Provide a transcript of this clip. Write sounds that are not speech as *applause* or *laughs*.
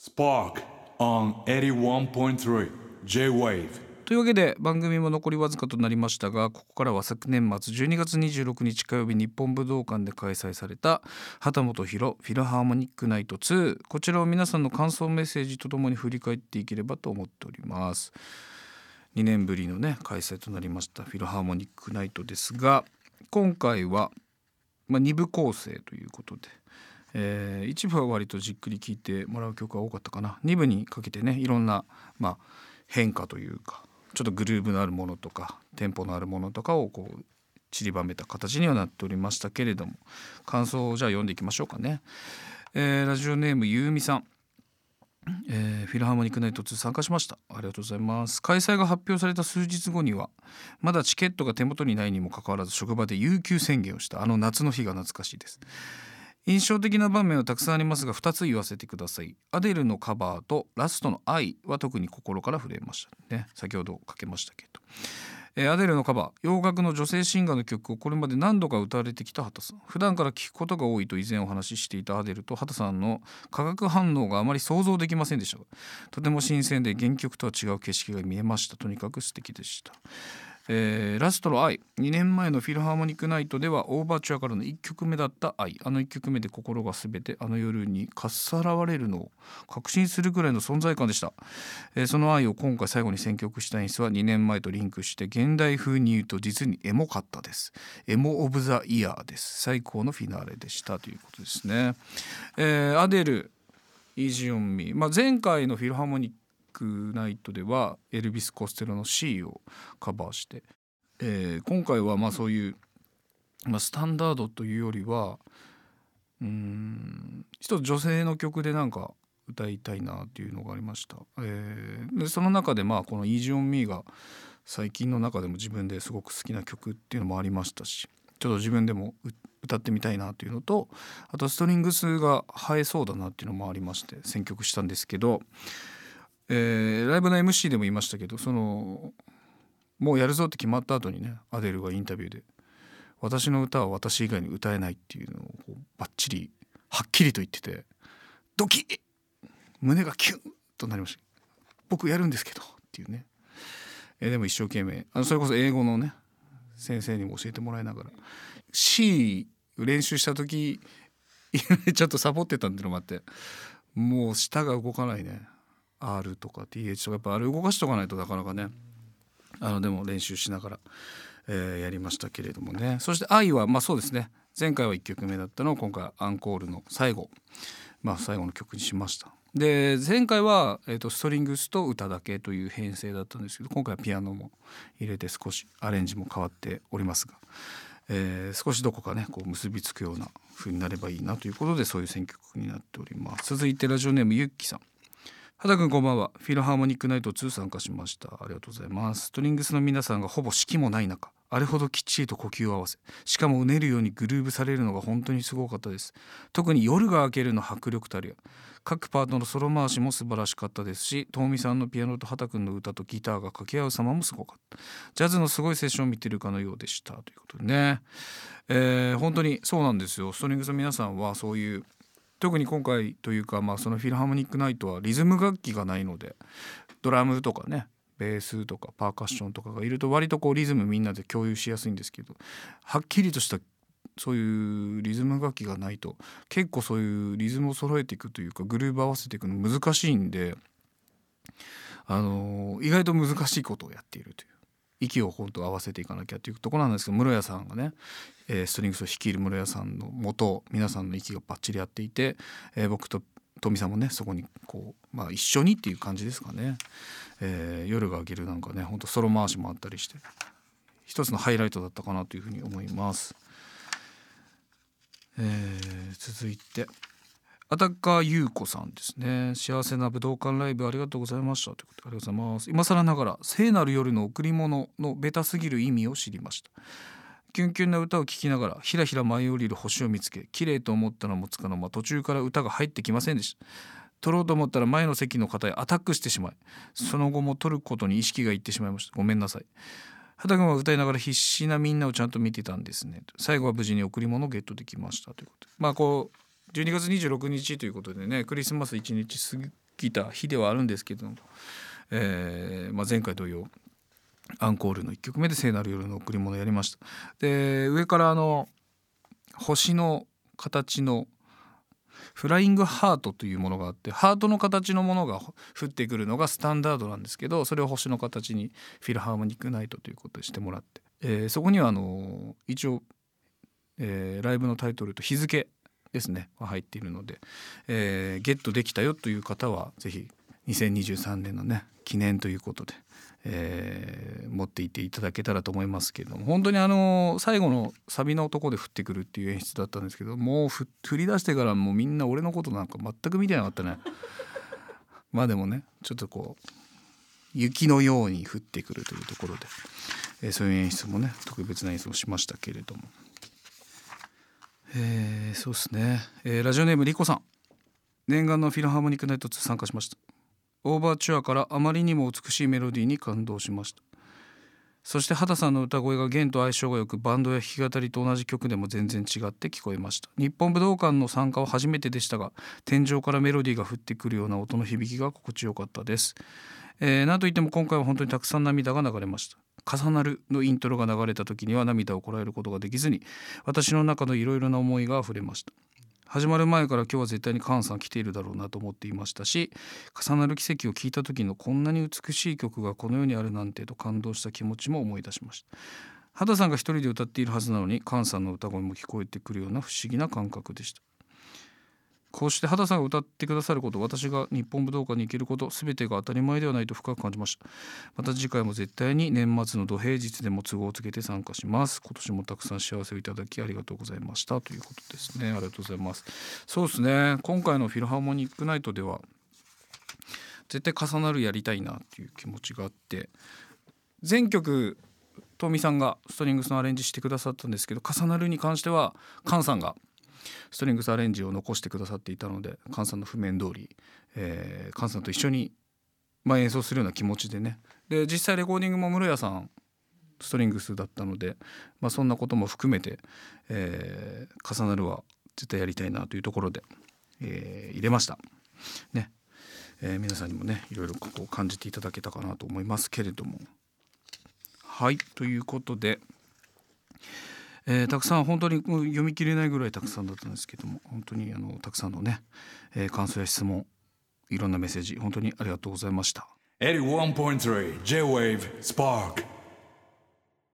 Spark on 81.3 J-Wave. というわけで番組も残りわずかとなりましたがここからは昨年末12月26日火曜日日本武道館で開催された畑本博フィルハーモニックナイト2こちらを皆さんの感想メッセージとともに振り返っていければと思っております。2年ぶりのね開催となりましたフィルハーモニックナイトですが今回は、まあ、2部構成ということでえー、一部は割とじっくり聴いてもらう曲が多かったかな。2部にかけてねいろんな、まあ、変化というかちょっとグルーブのあるものとかテンポのあるものとかをこう散りばめた形にはなっておりましたけれども感想をじゃあ読んでいきましょうかね。えー、ラジオネームゆうみさん。えー、フィルハーモニックナイト2参加しました。ありがとうございます。開催が発表された数日後にはまだチケットが手元にないにもかかわらず職場で有給宣言をしたあの夏の日が懐かしいです。印象的な場面はたくさんありますが2つ言わせてください。アデルのカバーとラストの愛は特に心から触れましたね。先ほどかけましたけど、えー、アデルのカバー洋楽の女性シンガーの曲をこれまで何度か歌われてきた畑さん。普段から聴くことが多いと以前お話ししていたアデルと畑さんの化学反応があまり想像できませんでした。がとても新鮮で原曲とは違う景色が見えました。とにかく素敵でした。えー、ラストの愛。2年前のフィルハーモニックナイトではオーバーチュアからの1曲目だった愛。あの1曲目で心が全てあの夜にかっさらわれるのを確信するぐらいの存在感でした、えー、その愛を今回最後に選曲した演出は2年前とリンクして現代風に言うと実にエモかったです。エモ・オブ・ザ・イヤーです。最高のフィナーレでした。ということですね、えー、アデルイージオンミー、まあ、前回のフィルハーモニックナイトではエルビス・コステロの C をカバーして、えー、今回はまあそういう、まあ、スタンダードというよりはうん一つ女性の曲でなんか歌いたいなっていうのがありました。えー、でその中でまあこの「Easy on Me」が最近の中でも自分ですごく好きな曲っていうのもありましたしちょっと自分でも歌ってみたいなというのとあとストリングスが映えそうだなっていうのもありまして選曲したんですけどえー、ライブの MC でも言いましたけどそのもうやるぞって決まった後にねアデルがインタビューで「私の歌は私以外に歌えない」っていうのをこうバッチリはっきりと言っててドキッ胸がキュンとなりました。僕やるんですけどっていうね、えー、でも一生懸命あのそれこそ英語のね先生にも教えてもらいながら C 練習した時 *laughs* ちょっとサボってたんっていうのもあってもう舌が動かないね。R とか TH とかやっぱあれ動かしとかないとなかなかね。あのでも練習しながら、えー、やりましたけれどもね。そして「愛は」まあそうですね。前回は1曲目だったのを今回アンコールの最後。まあ最後の曲にしました。で前回は、えーと、ストリングスと歌だけという編成だったんですけど今回はピアノも入れて少しアレンジも変わっておりますが、えー、少しどこかねこう結びつくような風になればいいなということでそういう選曲になっております。続いてラジオネームゆっきさん。畑君こんばんは。フィルハーモニックナイト2参加しました。ありがとうございます。ストリングスの皆さんがほぼ指揮もない中あれほどきっちりと呼吸を合わせしかもうねるようにグルーブされるのが本当にすごかったです。特に夜が明けるの迫力たるや各パートのソロ回しも素晴らしかったですし遠見さんのピアノと畑君の歌とギターが掛け合う様もすごかった。ジャズのすごいセッションを見てるかのようでした。ということでね、えー、本当にそうなんですよ。ストリングスの皆さんはそういう特に今回というか、まあ、そのフィルハーモニックナイトはリズム楽器がないのでドラムとかねベースとかパーカッションとかがいると割とこうリズムみんなで共有しやすいんですけどはっきりとしたそういうリズム楽器がないと結構そういうリズムを揃えていくというかグルーブ合わせていくの難しいんであの意外と難しいことをやっているという。息を本当合わせていかなきゃというところなんですけど室屋さんがね、えー、ストリングスを率いる室屋さんのもと皆さんの息がバッチリ合っていて、えー、僕と富さんもねそこにこう、まあ、一緒にっていう感じですかね、えー、夜が明けるなんかねほんとソロ回しもあったりして一つのハイライトだったかなというふうに思います。えー、続いてあたかゆうこさんですね。幸せな武道館ライブありがとうございましたということでありがとうございます。今更ながら聖なる夜の贈り物のベタすぎる意味を知りました。キュンキュンな歌を聴きながらひらひら舞い降りる星を見つけ綺麗と思ったのもつかの間途中から歌が入ってきませんでした。取ろうと思ったら前の席の方へアタックしてしまいその後も取ることに意識がいってしまいました。ごめんなさい。畑君は歌いながら必死なみんなをちゃんと見てたんですね。最後は無事に贈り物をゲットできましたということで。まあこう12月26日ということでねクリスマス1日過聞いた日ではあるんですけども、えーまあ、前回同様アンコールの1曲目で「聖なる夜の贈り物」やりました。で上からあの星の形のフライングハートというものがあってハートの形のものが降ってくるのがスタンダードなんですけどそれを星の形にフィルハーモニックナイトということでしてもらって、えー、そこにはあの一応、えー、ライブのタイトルと日付ですね入っているので、えー、ゲットできたよという方は是非2023年のね記念ということでえー、持っていっていただけたらと思いますけれども本当にあの最後のサビのとこで降ってくるっていう演出だったんですけどもう振り出してからもうみんな俺のことなんか全く見てなかったね。*laughs* まあでもねちょっとこう雪のように降ってくるというところで、えー、そういう演出もね特別な演出をしましたけれども。えー、そうですね、えー、ラジオネームリコさん。念願のフィルハーモニックナイト2参加しました。オーバーチュアからあまりにも美しいメロディーに感動しました。そして畑さんの歌声が弦と相性がよくバンドや弾き語りと同じ曲でも全然違って聞こえました。日本武道館の参加は初めてでしたが天井からメロディーが降ってくるような音の響きが心地よかったです、えー、なんといっても今回は本当にたくさん涙が流れました。重なるのイントロが流れた時には涙をこらえることができずに私の中のいろいろな思いが溢れました。始まる前から今日は絶対にカンさん来ているだろうなと思っていましたし重なる奇跡を聞いた時のこんなに美しい曲がこの世にあるなんてと感動した気持ちも思い出しました。畑さんが一人で歌っているはずなのにカンさんの歌声も聞こえてくるような不思議な感覚でした。こうして畑さんが歌ってくださること私が日本武道館に行けること全てが当たり前ではないと深く感じました。また次回も絶対に年末の土平日でも都合をつけて参加します。今年もたくさん幸せをいただきありがとうございました。ということですね。ありがとうございます。そうですね。今回のフィルハーモニックナイトでは絶対重なるやりたいなっていう気持ちがあって全曲トミさんがストリングスのアレンジしてくださったんですけど重なるに関してはカンさんが「ストリングスアレンジを残してくださっていたので菅さんの譜面通り、えー、菅さんと一緒に、まあ、演奏するような気持ちでねで実際レコーディングも室屋さんストリングスだったので、まあ、そんなことも含めて、えー、重なるは絶対やりたいなというところで、えー、入れました。ねえー、皆さんにもねいろいろここを感じていただけたかなと思いますけれども。はいということで。えー、たくさん本当に読み切れないぐらいたくさんだったんですけども本当にあのたくさんのね、えー、感想や質問いろんなメッセージ本当にありがとうございました。81.3 J-Wave Spark